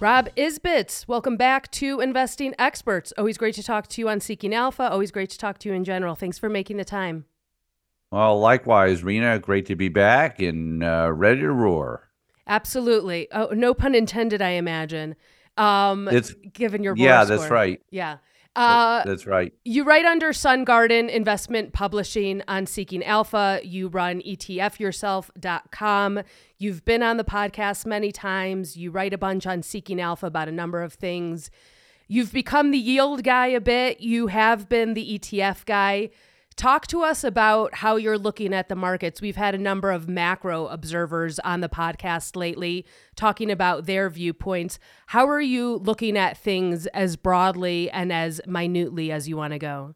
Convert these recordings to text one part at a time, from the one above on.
Rob Isbitts, welcome back to Investing Experts. Always great to talk to you on Seeking Alpha. Always great to talk to you in general. Thanks for making the time. Well, likewise, Rena. Great to be back and uh, ready to roar. Absolutely. Oh, no pun intended, I imagine. Um, It's given your yeah, score. that's right. Yeah. Uh, that's right. You write under Sungarden Investment Publishing on Seeking Alpha. You run ETFyourself.com. You've been on the podcast many times. You write a bunch on Seeking Alpha about a number of things. You've become the yield guy a bit. You have been the ETF guy. Talk to us about how you're looking at the markets. We've had a number of macro observers on the podcast lately talking about their viewpoints. How are you looking at things as broadly and as minutely as you want to go?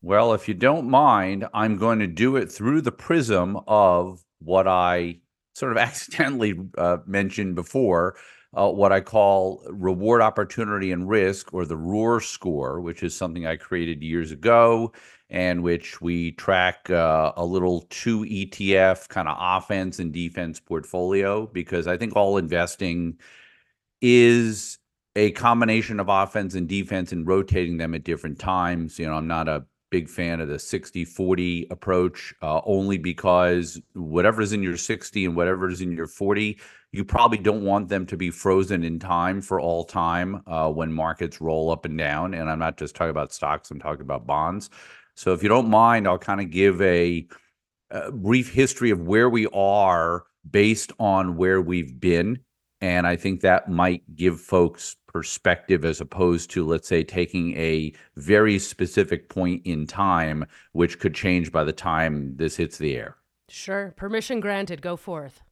Well, if you don't mind, I'm going to do it through the prism of what I sort of accidentally uh, mentioned before, uh, what I call reward, opportunity, and risk, or the ROAR score, which is something I created years ago and which we track uh, a little two ETF kind of offense and defense portfolio because I think all investing is a combination of offense and defense and rotating them at different times. You know, I'm not a big fan of the 60 40 approach uh, only because whatever's in your 60 and whatever's in your 40 you probably don't want them to be frozen in time for all time uh, when markets roll up and down. And i'm not just talking about stocks i'm talking about bonds. So if you don't mind i'll kind of give a, a brief history of where we are based on where we've been and i think that might give folks perspective as opposed to let's say taking a very specific point in time which could change by the time this hits the air Sure. Permission granted. Go forth.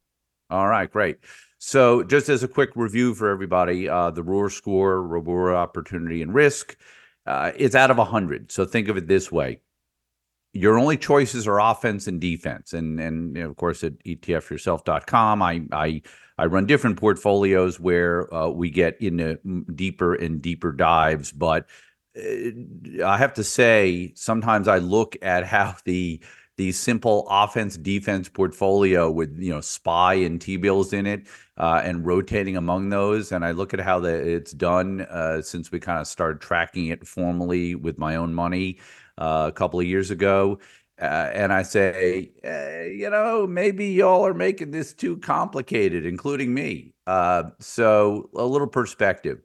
all right great so just as a quick review for everybody uh, the roar score reward opportunity and risk uh, it's out of 100 so think of it this way your only choices are offense and defense. And and you know, of course at etfyourself.com i i I run different portfolios where uh, we get into deeper and deeper dives, but uh, I have to say sometimes I look at how the the simple offense defense portfolio with you know spy and T bills in it uh, and rotating among those, and I look at how the, it's done uh, since we kind of started tracking it formally with my own money uh, a couple of years ago. Uh, and I say, eh, you know, maybe y'all are making this too complicated, including me. Uh, so a little perspective.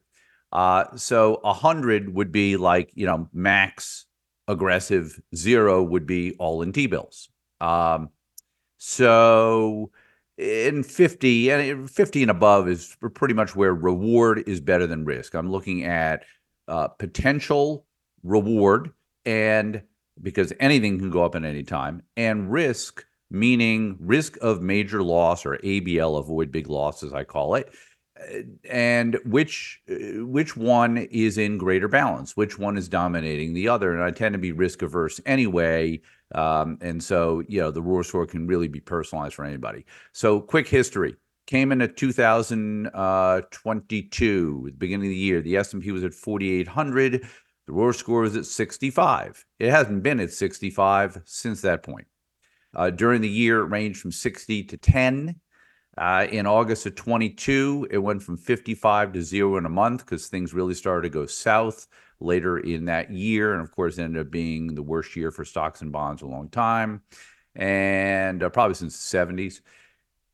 Uh, so a hundred would be like, you know, max aggressive. Zero would be all in T bills. Um, so in 50 and 50 and above is pretty much where reward is better than risk. I'm looking at uh, potential reward and because anything can go up at any time, and risk, meaning risk of major loss or ABL, avoid big loss, as I call it, uh, and which uh, which one is in greater balance, which one is dominating the other, and I tend to be risk averse anyway, um, and so you know the ROAR score can really be personalized for anybody. So quick history. Came in at 2022, at the beginning of the year. The S&P was at 4,800. The ROAR score is at 65. It hasn't been at 65 since that point. Uh, during the year, it ranged from 60 to 10. Uh, in August of 22, it went from 55 to zero in a month because things really started to go south later in that year. And of course, ended up being the worst year for stocks and bonds a long time, and uh, probably since the 70s.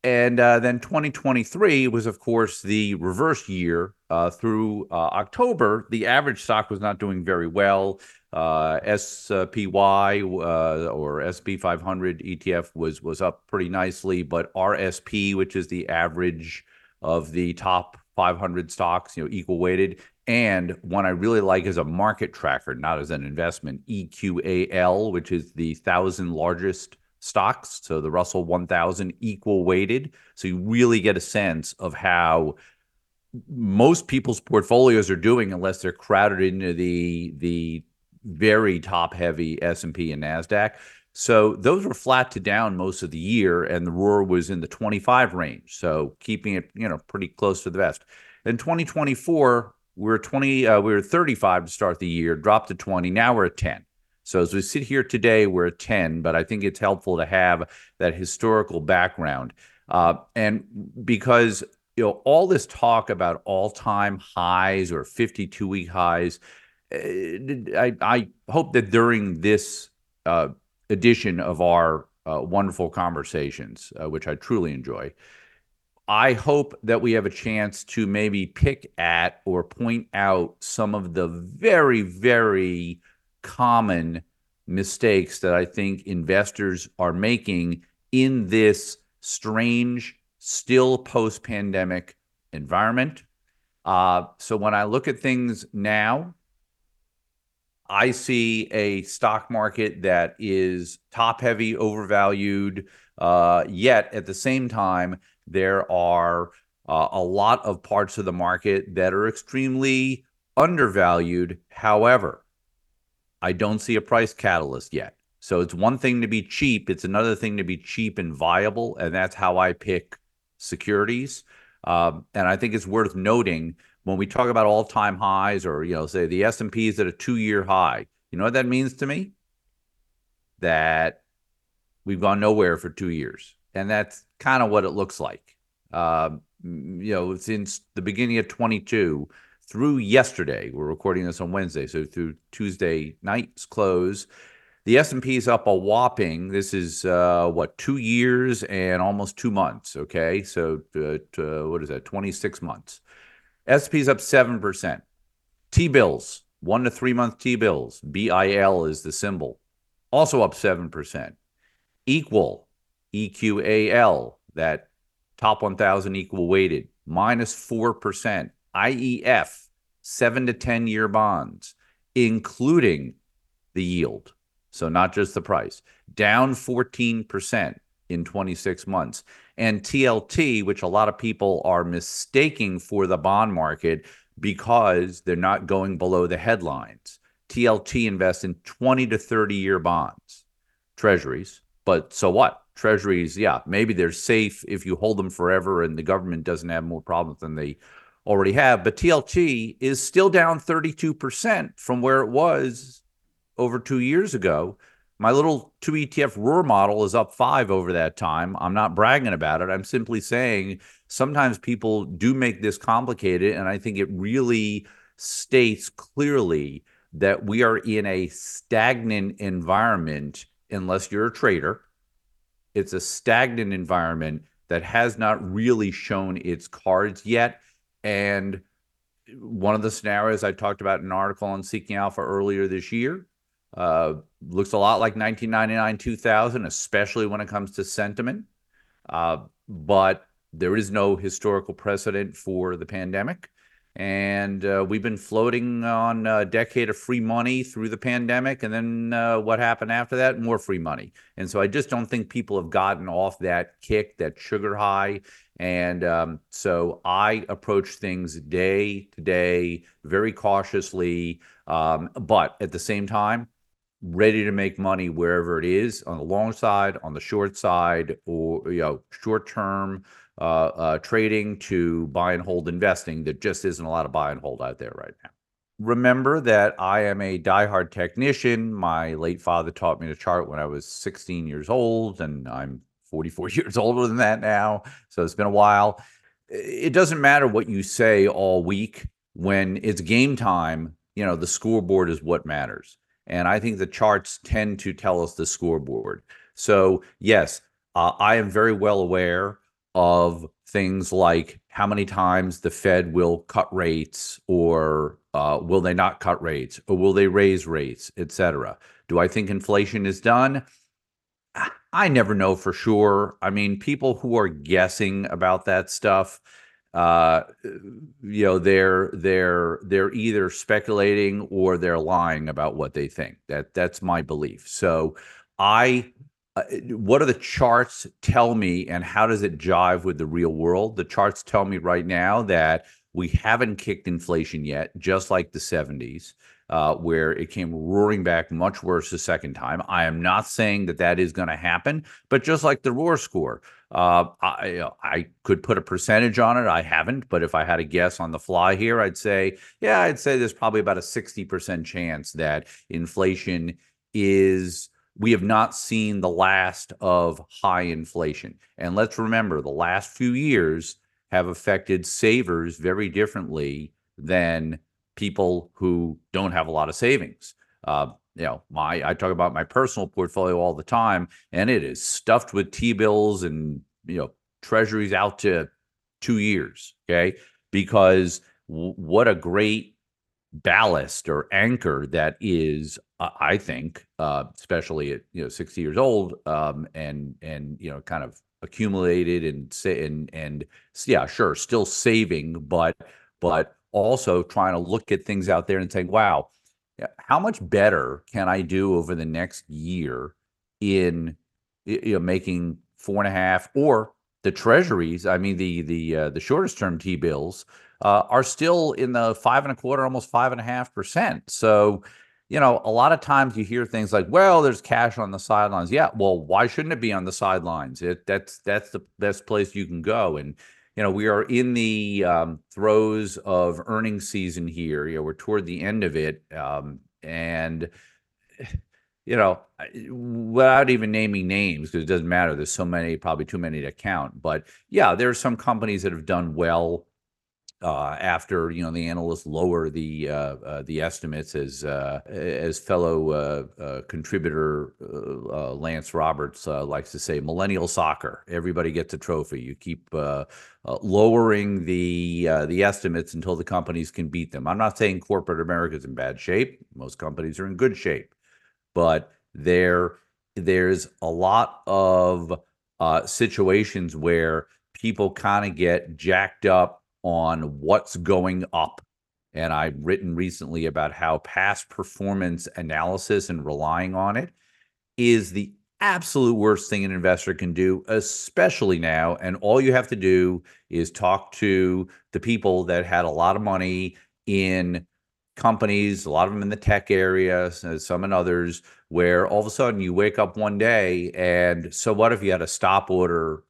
And uh, then 2023 was, of course, the reverse year. Uh, through uh, October, the average stock was not doing very well. Uh, SPY uh, or SP 500 ETF was was up pretty nicely, but RSP, which is the average of the top 500 stocks, you know, equal weighted, and one I really like as a market tracker, not as an investment, EQAL, which is the thousand largest stocks. So the Russell 1000 equal weighted. So you really get a sense of how most people's portfolios are doing unless they're crowded into the the very top heavy S&P and Nasdaq. So those were flat to down most of the year and the roar was in the 25 range. So keeping it, you know, pretty close to the vest. In 2024, we we're 20 uh, we were 35 to start the year, dropped to 20, now we're at 10. So as we sit here today, we're at 10, but I think it's helpful to have that historical background. Uh, and because you know, all this talk about all-time highs or 52-week highs, eh, I, I hope that during this uh, edition of our uh, wonderful conversations, uh, which I truly enjoy, I hope that we have a chance to maybe pick at or point out some of the very, very common mistakes that I think investors are making in this strange, still post pandemic environment. Uh, so when I look at things now, I see a stock market that is top heavy, overvalued, uh, yet at the same time, there are uh, a lot of parts of the market that are extremely undervalued. However, I don't see a price catalyst yet. So it's one thing to be cheap, it's another thing to be cheap and viable, and that's how I pick securities. Um, and I think it's worth noting when we talk about all-time highs, or you know, say the S and P is at a two-year high. You know what that means to me? That we've gone nowhere for two years, and that's kind of what it looks like. Um, you know, since the beginning of 22 through yesterday, we're recording this on Wednesday, so through Tuesday night's close, the S&P is up a whopping. This is uh, what two years and almost two months. Okay, so uh, uh, what is that? Twenty six months. S&P is up seven percent. T bills, one to three month T bills. BIL is the symbol, also up seven percent. Equal, EQAL, that top one thousand equal weighted, minus four percent. IEF, seven to ten year bonds, including the yield so not just the price, down 14% in 26 months. And TLT, which a lot of people are mistaking for the bond market because they're not going below the headlines. TLT invests in 20 to 30 year bonds, treasuries. But so what? Treasuries, yeah, maybe they're safe if you hold them forever and the government doesn't have more problems than they already have. But TLT is still down 32% from where it was over two years ago. My little two ETF ROAR model is up five over that time. I'm not bragging about it. I'm simply saying sometimes people do make this complicated. And I think it really states clearly that we are in a stagnant environment unless you're a trader. It's a stagnant environment that has not really shown its cards yet. And one of the scenarios I talked about in an article on Seeking Alpha earlier this year uh, looks a lot like 1999, 2000, especially when it comes to sentiment. Uh, but there is no historical precedent for the pandemic. And uh, we've been floating on a decade of free money through the pandemic. And then uh, what happened after that? More free money. And so I just don't think people have gotten off that kick, that sugar high. And um, so I approach things day to day, very cautiously. Um, but at the same time, ready to make money wherever it is on the long side, on the short side, or you know, short term uh, uh, trading to buy and hold investing. There just isn't a lot of buy and hold out there right now. Remember that I am a diehard technician. My late father taught me to chart when I was 16 years old, and I'm 44 years older than that now. So it's been a while. It doesn't matter what you say all week. When it's game time, you know, the scoreboard is what matters. And I think the charts tend to tell us the scoreboard. So, yes, uh, I am very well aware of things like how many times the Fed will cut rates, or uh, will they not cut rates, or will they raise rates, et cetera. Do I think inflation is done? I never know for sure. I mean, people who are guessing about that stuff, uh, you know they're they're they're either speculating or they're lying about what they think. That that's my belief. So i uh, what do the charts tell me and how does it jive with the real world? The charts tell me right now that we haven't kicked inflation yet just like the 70s uh, where it came roaring back much worse the second time. I am not saying that that is going to happen, but just like the roar score, uh, I I could put a percentage on it. I haven't, but if I had a guess on the fly here, I'd say, yeah, I'd say there's probably about a sixty percent chance that inflation is. We have not seen the last of high inflation, and let's remember the last few years have affected savers very differently than people who don't have a lot of savings. Uh, you know, my I talk about my personal portfolio all the time, and it is stuffed with T bills and you know treasuries out to two years. Okay, because w- what a great ballast or anchor that is uh, i think uh, especially at you know 60 years old um, and and you know kind of accumulated and and and yeah sure still saving but but also trying to look at things out there and saying wow how much better can i do over the next year in you know making four and a half or the treasuries i mean the the uh, the shortest term t bills uh, are still in the five and a quarter, almost five and a half percent. So, you know, a lot of times you hear things like, "Well, there's cash on the sidelines." Yeah, well, why shouldn't it be on the sidelines? It that's that's the best place you can go. And you know, we are in the um, throes of earnings season here. You know, we're toward the end of it, um, and you know, without even naming names, because it doesn't matter. There's so many, probably too many to count. But yeah, there are some companies that have done well uh, after you know the analysts lower the uh, uh, the estimates as uh, as fellow uh, uh, contributor Lance Roberts likes to say, millennial soccer. Everybody gets a trophy. You keep lowering the the estimates until the companies can beat them. I'm not saying corporate America is in bad shape. Most companies are in good shape, but there there's a lot of situations where people kind of get jacked up on what's going up. And I've written recently about how past performance analysis and relying on it is the absolute worst thing an investor can do, especially now. And all you have to do is talk to the people that had a lot of money in companies, a lot of them in the tech area, some in others, where all of a sudden you wake up one day and so what if you had a stop order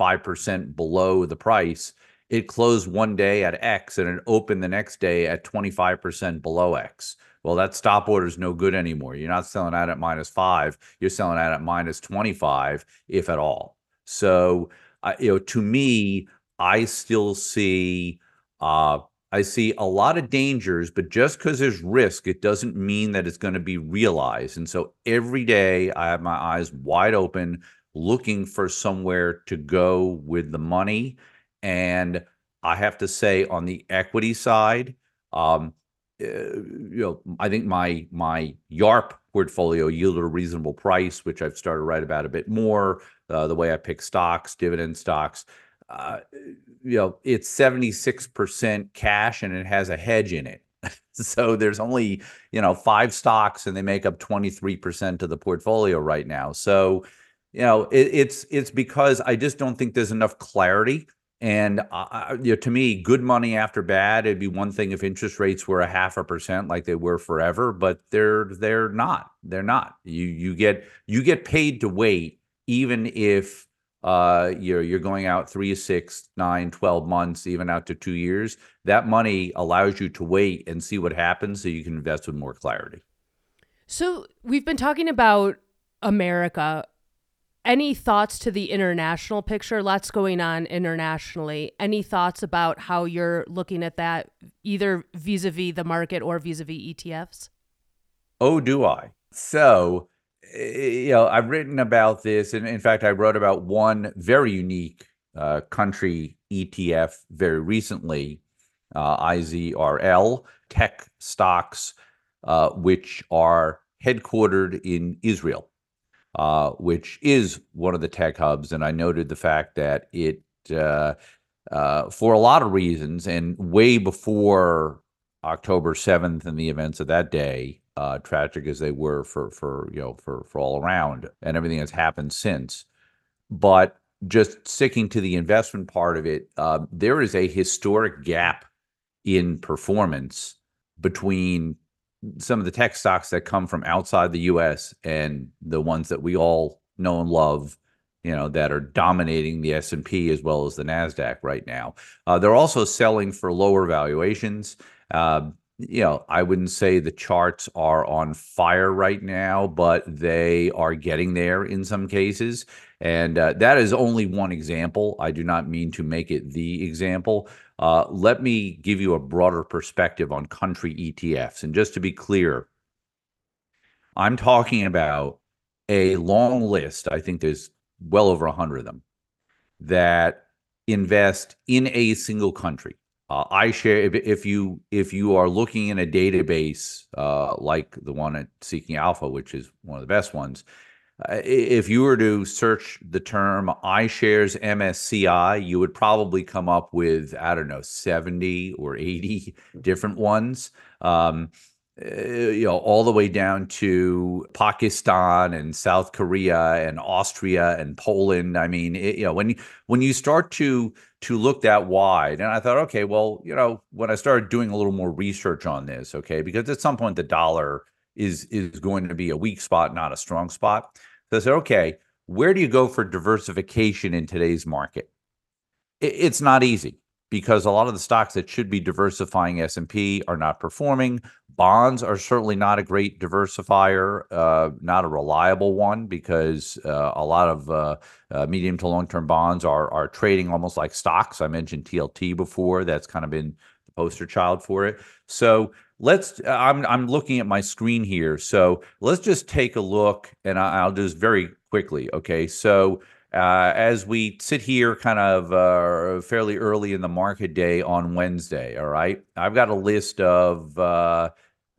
5% below the price? It closed one day at X and it opened the next day at 25% below X. Well, that stop order is no good anymore. You're not selling out at minus five. You're selling out at minus 25, if at all. So, uh, you know, to me, I still see, uh, I see a lot of dangers, but just because there's risk, it doesn't mean that it's going to be realized. And so every day I have my eyes wide open, looking for somewhere to go with the money and I have to say, on the equity side, um, uh, you know, I think my my YARP portfolio yielded a reasonable price, which I've started to write about a bit more. Uh, the way I pick stocks, dividend stocks, uh, you know, it's seventy six percent cash and it has a hedge in it. so there's only you know five stocks and they make up 23% of the portfolio right now so you know it, it's it's because i just don't think there's enough clarity and uh, you know, to me, good money after bad. It'd be one thing if interest rates were a half a percent like they were forever, but they're they're not. They're not. You you get you get paid to wait, even if uh, you're you're going out three, six, nine, 12 months, even out to two years. That money allows you to wait and see what happens, so you can invest with more clarity. So we've been talking about America any thoughts to the international picture? Lots going on internationally. Any thoughts about how you're looking at that, either vis a vis the market or vis a vis ETFs? Oh, do I? So, eh, you know, I've written about this. And in fact, I wrote about one very unique uh, country ETF very recently, uh, IZRL, tech stocks, uh, which are headquartered in Israel uh, which is one of the tech hubs. And I noted the fact that it, uh, uh, for a lot of reasons, and way before October 7th and the events of that day, uh, tragic as they were for, for, you know, for, for all around and everything that's happened since. But just sticking to the investment part of it, uh, there is a historic gap in performance between some of the tech stocks that come from outside the US and the ones that we all know and love you know that are dominating the S&P as well as the Nasdaq right now. Uh, they're also selling for lower valuations. Uh, you know, I wouldn't say the charts are on fire right now, but they are getting there in some cases. And uh, that is only one example. I do not mean to make it the example. Uh, let me give you a broader perspective on country ETFs. And just to be clear, I'm talking about a long list. I think there's well over 100 of them that invest in a single country. Uh, share if, if you if you are looking in a database uh, like the one at Seeking Alpha, which is one of the best ones, if you were to search the term iShares MSCI, you would probably come up with I don't know seventy or eighty different ones. Um, uh, you know, all the way down to Pakistan and South Korea and Austria and Poland. I mean, it, you know, when when you start to to look that wide, and I thought, okay, well, you know, when I started doing a little more research on this, okay, because at some point the dollar is is going to be a weak spot, not a strong spot. So I said, okay, where do you go for diversification in today's market? It's not easy because a lot of the stocks that should be diversifying S&P are not performing. Bonds are certainly not a great diversifier, uh, not a reliable one because uh, a lot of uh, uh medium to long-term bonds are are trading almost like stocks. I mentioned TLT before. That's kind of been the poster child for it. So let's. I'm I'm looking at my screen here. So let's just take a look, and I'll do this very quickly. Okay, so uh, as we sit here kind of uh, fairly early in the market day on Wednesday, all right, I've got a list of, uh,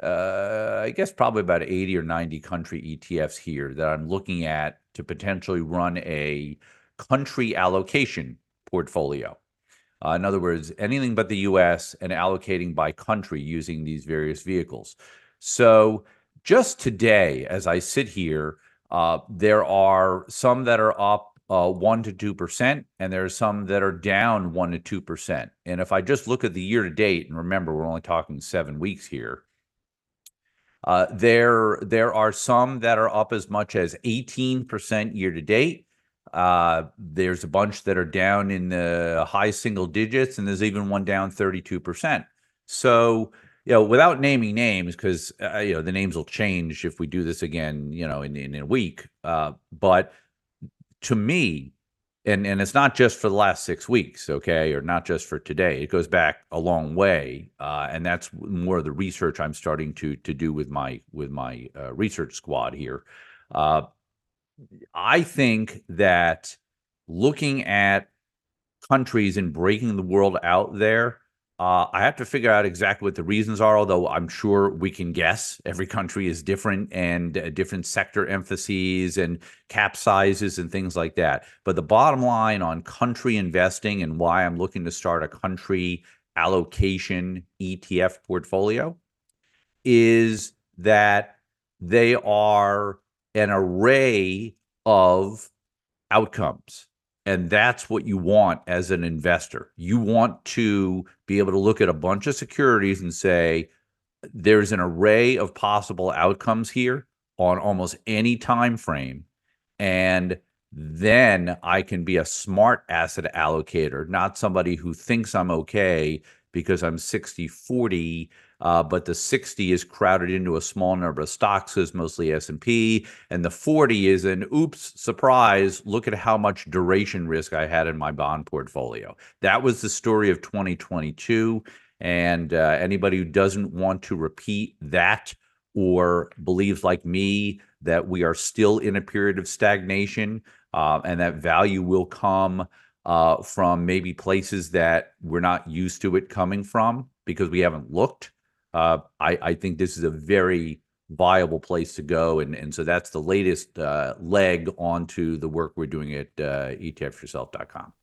uh I guess, probably about 80 or 90 country ETFs here that I'm looking at to potentially run a country allocation portfolio. Uh, in other words, anything but the US and allocating by country using these various vehicles. So just today, as I sit here, uh, there are some that are up uh, 1 to 2%, and there are some that are down 1 to 2%. And if I just look at the year to date, and remember, we're only talking seven weeks here, uh, there, there are some that are up as much as 18% year to date. Uh, there's a bunch that are down in the high single digits, and there's even one down 32%. So, you know, without naming names, because uh, you know the names will change if we do this again, you know, in in, in a week. Uh, but to me, and and it's not just for the last six weeks, okay, or not just for today. It goes back a long way, uh, and that's more of the research I'm starting to to do with my with my uh, research squad here. Uh, I think that looking at countries and breaking the world out there uh, I have to figure out exactly what the reasons are, although I'm sure we can guess. Every country is different and uh, different sector emphases and cap sizes and things like that. But the bottom line on country investing and why I'm looking to start a country allocation ETF portfolio is that they are an array of outcomes. And that's what you want as an investor. You want to be able to look at a bunch of securities and say, there's an array of possible outcomes here on almost any time frame. And then I can be a smart asset allocator, not somebody who thinks I'm okay because I'm 60 40 uh, but the 60 is crowded into a small number of stocks is mostly s&p and the 40 is an oops surprise look at how much duration risk i had in my bond portfolio that was the story of 2022 and uh, anybody who doesn't want to repeat that or believes like me that we are still in a period of stagnation uh, and that value will come uh, from maybe places that we're not used to it coming from because we haven't looked. Uh, I, I think this is a very viable place to go, and and so that's the latest uh, leg onto the work we're doing at uh, ETFyourself.com.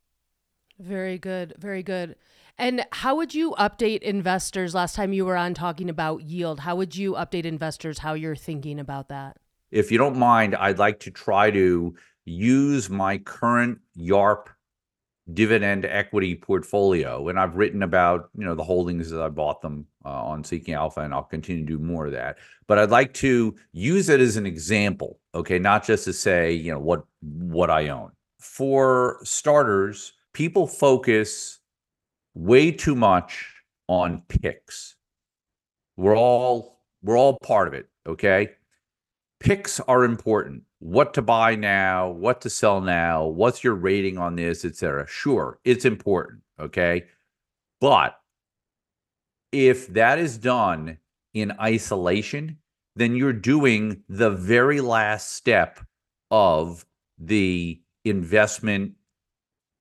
Very good, very good. And how would you update investors? Last time you were on talking about yield, how would you update investors how you're thinking about that? If you don't mind, I'd like to try to use my current YARP dividend equity portfolio. And I've written about, you know, the holdings that I bought them uh, on Seeking Alpha, and I'll continue to do more of that. But I'd like to use it as an example, okay, not just to say, you know, what what I own. For starters, people focus way too much on picks. We're all we're all part of it, okay? Picks are important. What to buy now, what to sell now, what's your rating on this, etc. Sure, it's important, okay? But if that is done in isolation, then you're doing the very last step of the investment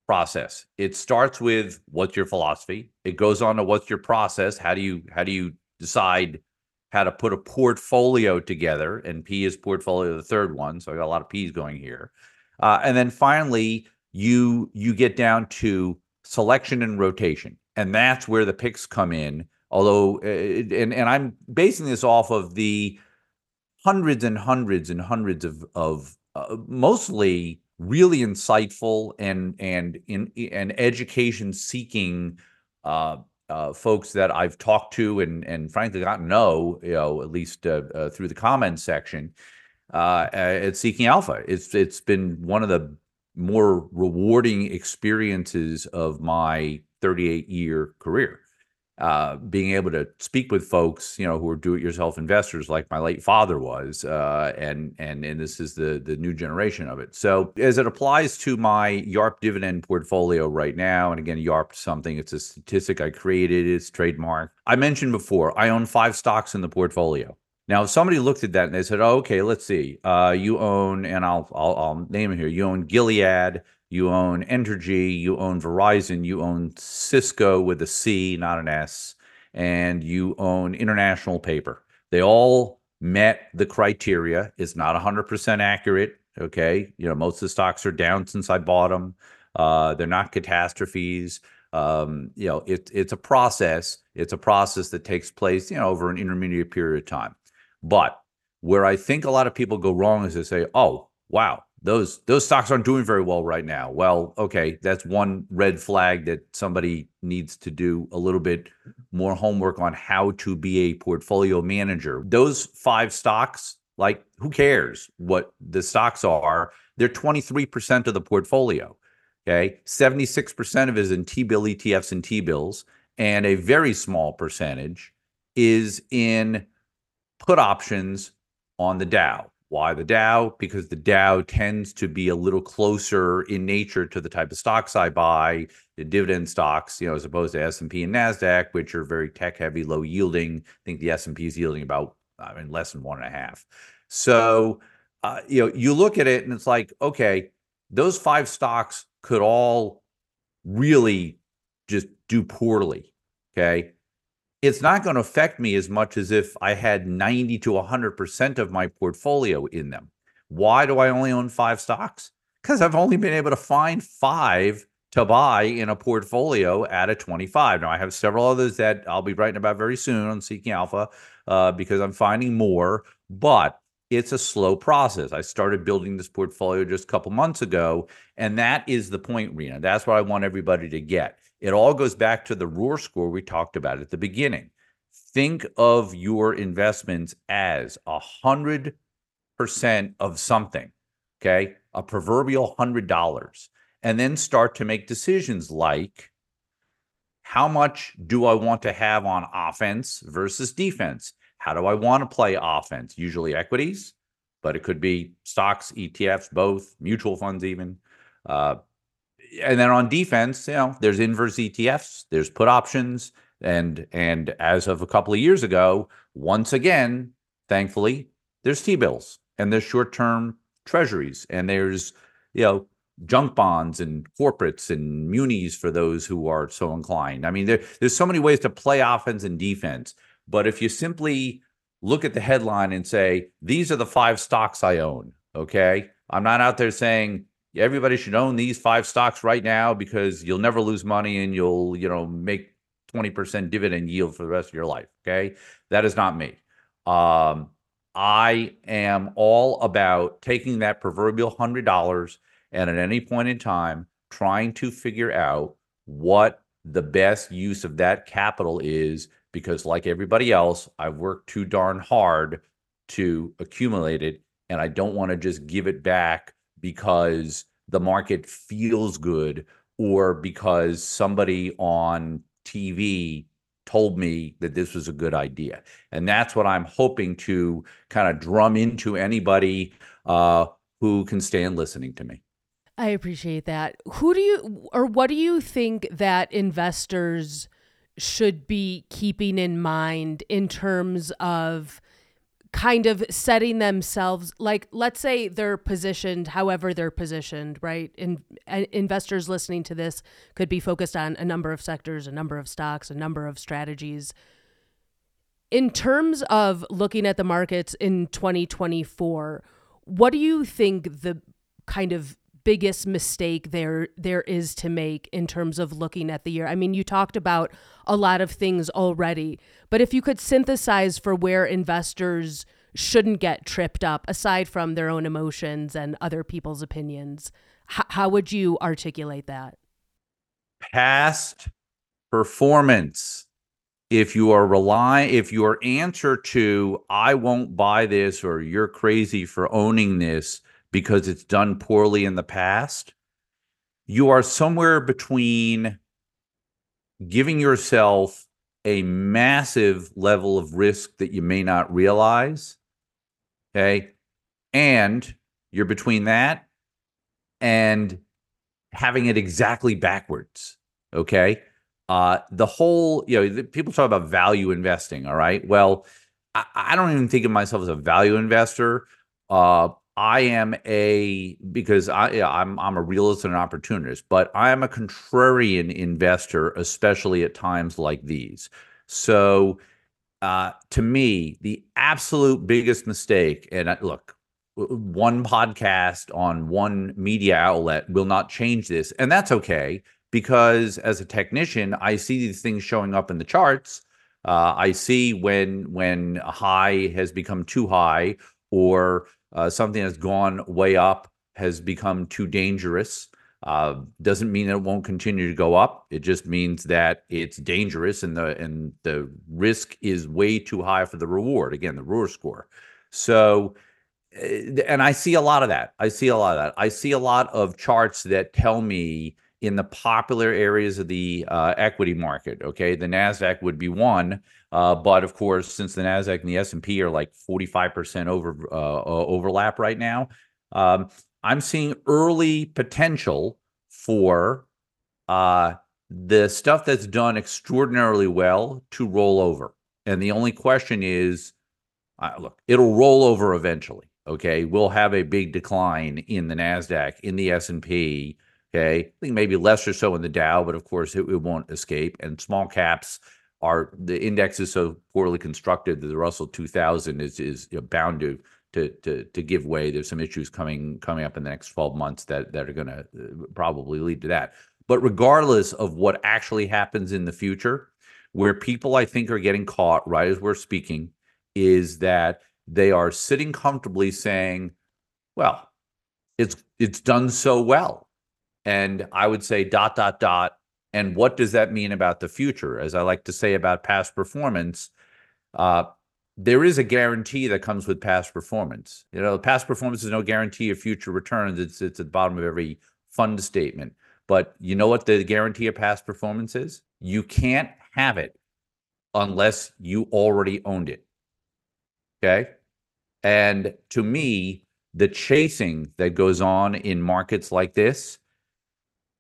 process. It starts with what's your philosophy. It goes on to what's your process. How do you how do you decide how to put a portfolio together? And P is portfolio, the third one. So I got a lot of P's going here. Uh, and then finally, you you get down to selection and rotation, and that's where the picks come in. Although, uh, and and I'm basing this off of the hundreds and hundreds and hundreds of of uh, mostly really insightful and and in and education seeking uh, uh, folks that I've talked to and and frankly got to know, you know, at least uh, uh through the comments section uh, at Seeking Alpha. It's it's been one of the more rewarding experiences of my 38 year career uh, being able to speak with folks, you know, who are do-it-yourself investors, like my late father was, uh, and and and this is the the new generation of it. So as it applies to my YARP dividend portfolio right now, and again, YARP something, it's a statistic I created, it's trademark. I mentioned before, I own five stocks in the portfolio. Now, if somebody looked at that and they said, oh, "Okay, let's see, uh, you own," and I'll, I'll I'll name it here. You own Gilead, you own Entergy, you own Verizon, you own Cisco with a C, not an S, and you own International Paper. They all met the criteria. It's not 100% accurate. Okay. You know, most of the stocks are down since I bought them. Uh, they're not catastrophes. Um, you know, it, it's a process. It's a process that takes place, you know, over an intermediate period of time. But where I think a lot of people go wrong is they say, oh, wow, those those stocks aren't doing very well right now. Well, okay, that's one red flag that somebody needs to do a little bit more homework on how to be a portfolio manager. Those five stocks, like who cares what the stocks are? They're 23% of the portfolio. Okay. 76% of it is in T bill ETFs and T bills, and a very small percentage is in put options on the Dow. Why the Dow? Because the Dow tends to be a little closer in nature to the type of stocks I buy, the dividend stocks, you know, as opposed to S and Nasdaq, which are very tech heavy, low yielding. I think the S and P is yielding about, I mean, less than one and a half. So, uh, you know, you look at it and it's like, okay, those five stocks could all really just do poorly. Okay it's not going to affect me as much as if I had 90 to 100% of my portfolio in them. Why do I only own five stocks? Because I've only been able to find five to buy in a portfolio at a 25. Now, I have several others that I'll be writing about very soon on Seeking Alpha uh, because I'm finding more, but it's a slow process. I started building this portfolio just a couple months ago, and that is the point, Rena. That's what I want everybody to get it all goes back to the Roar score we talked about at the beginning. Think of your investments as a hundred percent of something, okay? A proverbial hundred dollars. And then start to make decisions like how much do I want to have on offense versus defense? How do I want to play offense? Usually equities, but it could be stocks, ETFs, both, mutual funds, even. Uh, and then on defense, you know, there's inverse ETFs, there's put options, and and as of a couple of years ago, once again, thankfully, there's T bills and there's short term treasuries and there's you know junk bonds and corporates and munis for those who are so inclined. I mean, there, there's so many ways to play offense and defense, but if you simply look at the headline and say these are the five stocks I own, okay, I'm not out there saying everybody should own these five stocks right now because you'll never lose money and you'll, you know, make 20% dividend yield for the rest of your life. Okay. That is not me. Um, I am all about taking that proverbial $100 and at any point in time trying to figure out what the best use of that capital is because like everybody else i've worked too darn hard to accumulate it and i don't want to just give it back because the market feels good or because somebody on TV told me that this was a good idea. And that's what I'm hoping to kind of drum into anybody uh, who can stand listening to me. I appreciate that. Who do you, or what do you think that investors should be keeping in mind in terms of kind of setting themselves like let's say they're positioned however they're positioned right? And uh, investors listening to this could be focused on a number of sectors a number of stocks a number of strategies. In terms of looking at the markets in 2024 what do you think the kind of biggest mistake there there is to make in terms of looking at the year? I mean, you talked about a lot of things already, but if you could synthesize for where investors shouldn't get tripped up aside from their own emotions and other people's opinions, h- how would you articulate that? Past performance. If you are relying, if your answer to I won't buy this or you're crazy for owning this because it's done poorly in the past, you are somewhere between giving yourself a massive level of risk that you may not realize. Okay. And you're between that and having it exactly backwards. Okay. Uh, the whole, you know, people talk about value investing. All right. Well, I, I don't even think of myself as a value investor. Uh, I am a because I I'm I'm a realist and an opportunist, but I am a contrarian investor, especially at times like these. So, uh, to me, the absolute biggest mistake, and I, look, one podcast on one media outlet will not change this, and that's okay because as a technician, I see these things showing up in the charts. Uh, I see when when a high has become too high or uh, something that's gone way up has become too dangerous. Uh, doesn't mean that it won't continue to go up. It just means that it's dangerous and the and the risk is way too high for the reward. Again, the ROAR score. So, eh, and I see a lot of that. I see a lot of that. I see a lot of charts that tell me in the popular areas of the uh, equity market. Okay, the Nasdaq would be one, uh, but of course, since the Nasdaq and the S and P are like forty five percent over uh, overlap right now, um, I'm seeing early potential for uh, the stuff that's done extraordinarily well to roll over. And the only question is, uh, look, it'll roll over eventually. Okay, we'll have a big decline in the Nasdaq, in the S and P Okay. I think maybe less or so in the Dow, but of course it, it won't escape. And small caps are the index is so poorly constructed that the Russell 2000 is is you know, bound to to to to give way. There's some issues coming coming up in the next 12 months that that are going to uh, probably lead to that. But regardless of what actually happens in the future, where people I think are getting caught right as we're speaking is that they are sitting comfortably saying, "Well, it's it's done so well and I would say dot, dot, dot. And what does that mean about the future? As I like to say about past performance, uh, there is a guarantee that comes with past performance. You know, past performance is no guarantee of future returns. It's it's at the bottom of every fund statement. But you know what the guarantee of past performance is? You can't have it unless you already owned it. Okay? And to me, the chasing that goes on in markets like this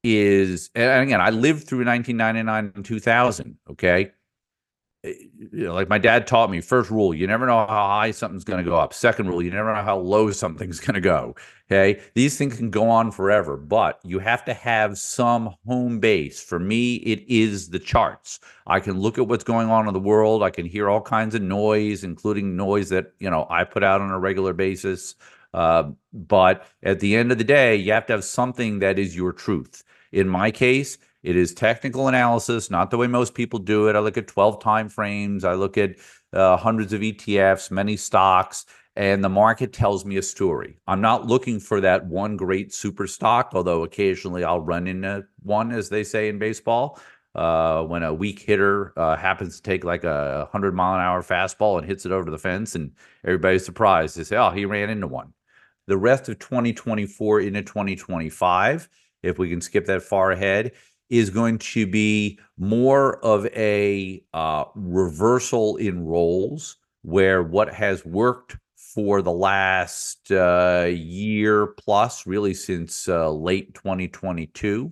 is and again i lived through 1999 and 2000 okay? Eh, you know, like my dad taught me first rule you never know how high something's going to go up. Second rule you never know how low something's going to go okay? These things can go on forever but you have to have some home base. For me it is the charts. I can look at what's going on in the world. I can hear all kinds of noise including noise that you know i put out on a regular basis. Uh, but at the end of the day you have to have something that is your truth in my case, it is technical analysis, not the way most people do it. I look at 12 time frames, I look at uh, hundreds of ETFs, many stocks, and the market tells me a story. I'm not looking for that one great super stock, although occasionally I'll run into one, as they say in baseball. Uh, when a weak hitter uh, happens to take like a 100 mile an hour fastball and hits it over the fence, and everybody's surprised. They say, oh, he ran into one. The rest of 2024 into 2025 if we can skip that far ahead, is going to be more of a uh, reversal in roles where what has worked for the last uh, year plus, really since uh, late 2022,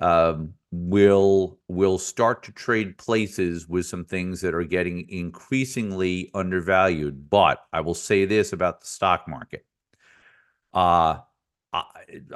um, will will start to trade places with some things that are getting increasingly undervalued. But I will say this about the stock market: uh, I,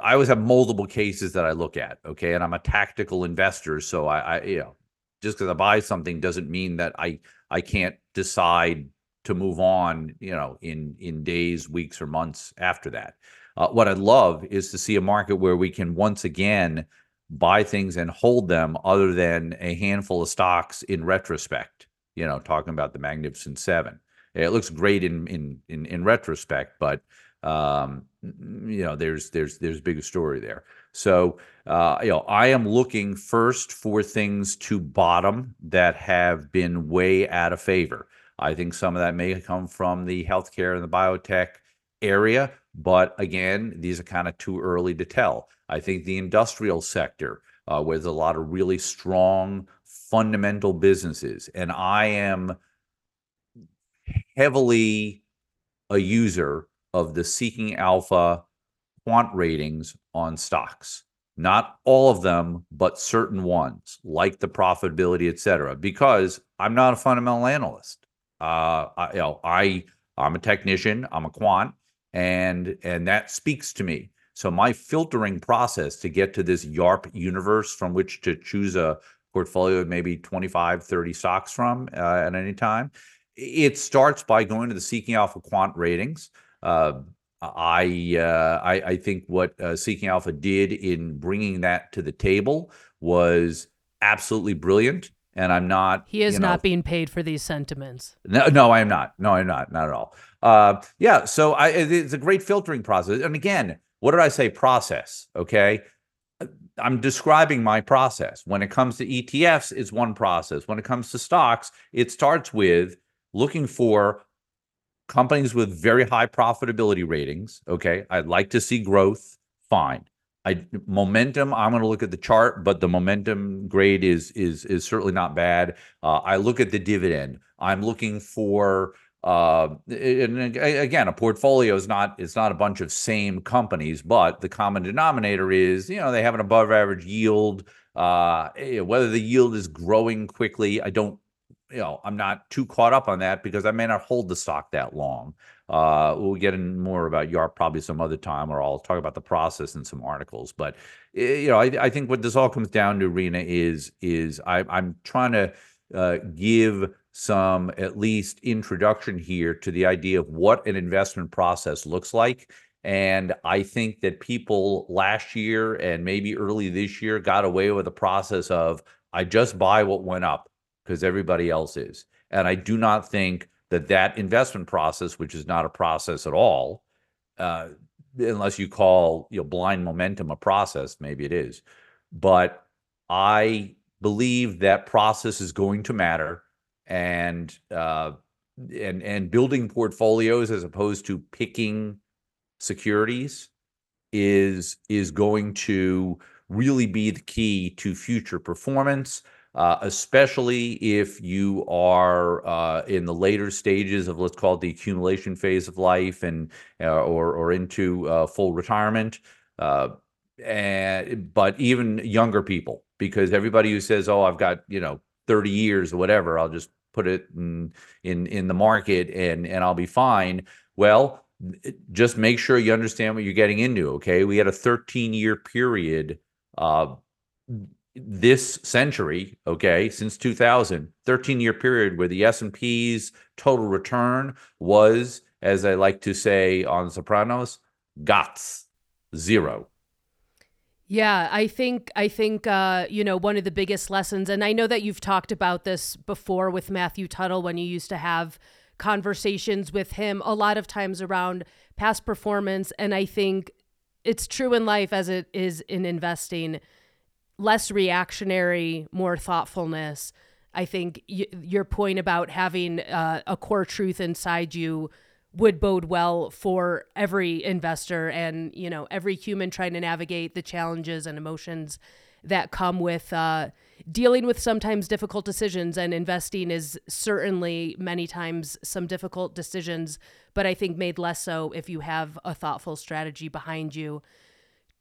I always have multiple cases that I look at. Okay, and I'm a tactical investor, so I, I you know just because I buy something doesn't mean that I I can't decide to move on. You know, in in days, weeks, or months after that. Uh, what I'd love is to see a market where we can once again buy things and hold them, other than a handful of stocks in retrospect. You know, talking about the Magnificent Seven. It looks great in in in, in retrospect, but um, you know, there's there's there's a bigger story there. So, uh, you know, I am looking first for things to bottom that have been way out of favor. I think some of that may come from the healthcare and the biotech area, but again, these are kind of too early to tell. I think the industrial sector, uh, there's a lot of really strong fundamental businesses, and I am heavily a user of the Seeking Alpha quant ratings on stocks. Not all of them, but certain ones, like the profitability, et cetera, because I'm not a fundamental analyst. Uh, I, you know, I I'm a technician, I'm a quant, and and that speaks to me. So my filtering process to get to this YARP universe from which to choose a portfolio of maybe 25, 30 stocks from uh, at any time, it starts by going to the Seeking Alpha quant ratings. Uh, I, uh, I, I think what uh, Seeking Alpha did in bringing that to the table was absolutely brilliant. And I'm not. He is you know, not being paid for these sentiments. No, no, I am not. No, I'm not. Not at all. Uh, yeah. So I, it's a great filtering process. And again, what did I say? Process. Okay. I'm describing my process. When it comes to ETFs, it's one process. When it comes to stocks, it starts with looking for companies with very high profitability ratings. Okay. I'd like to see growth. Fine. I momentum. I'm going to look at the chart, but the momentum grade is is is certainly not bad. Uh, I look at the dividend. I'm looking for uh, and again, a portfolio is not it's not a bunch of same companies, but the common denominator is you know they have an above average yield. Uh, eh, whether the yield is growing quickly, I don't you know, I'm not too caught up on that because I may not hold the stock that long. Uh, we'll get in more about YARP probably some other time, or I'll talk about the process in some articles. But eh, you know, I, I think what this all comes down to, Rena, is is I, I'm trying to uh, give some at least introduction here to the idea of what an investment process looks like. And I think that people last year and maybe early this year got away with the process of I just buy what went up because everybody else is. And I do not think that that investment process, which is not a process at all, uh, unless you call you know blind momentum a process, maybe it is. But I believe that process is going to matter, and uh, and and building portfolios as opposed to picking securities is is going to really be the key to future performance uh, especially if you are uh, in the later stages of let's call it the accumulation phase of life and uh, or or into uh, full retirement. Uh, and but even younger people, because everybody who says, "Oh, I've got you know 30 years or whatever," I'll just put it in in in the market and and I'll be fine. Well, just make sure you understand what you're getting into. Okay, we had a 13 year period this century, okay, since 2000, 13 year period where the S&P's total return was, as I like to say on Sopranos, GOTS, zero. Yeah, I think I think uh, you know one of the biggest lessons, and I know that you've talked about this before with Matthew Tuttle when you used to have conversations with him a lot of times around past performance, and I think it's true in life as it is in investing less reactionary, more thoughtfulness. I think y- your point about having uh, a core truth inside you would bode well for every investor and you know every human trying to navigate the challenges and emotions that come with uh, dealing with sometimes difficult decisions. And investing is certainly many times some difficult decisions, but I think made less so if you have a thoughtful strategy behind you.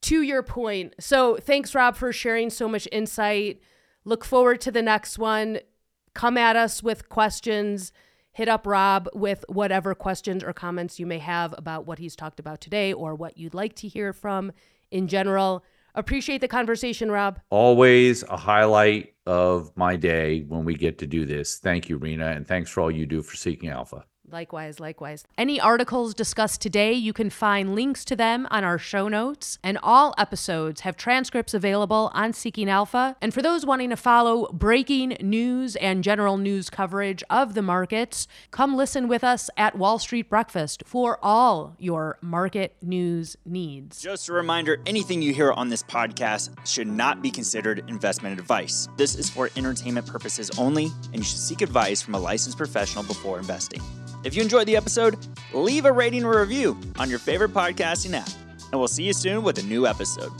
To your point, so thanks, Rob, for sharing so much insight. Look forward to the next one. Come at us with questions hit up Rob with whatever questions or comments you may have about what he's talked about today or what you'd like to hear from in general. Appreciate the conversation, Rob. Always a highlight of my day when we get to do this. Thank you, Rena, and thanks for all you do for Seeking Alpha. Likewise, likewise. Any articles discussed today, you can find links to them on our show notes, and all episodes have transcripts available on Seeking Alpha. And for those wanting to follow breaking news and general news coverage of the markets, come listen with us at Wall Street Breakfast for all your market news needs. Just a reminder anything you hear on this podcast should not be considered investment advice. This is for entertainment purposes only, and you should seek advice from a licensed professional before investing. If you enjoyed the episode, leave a rating or review on your favorite podcasting app, and we'll see you soon with a new episode.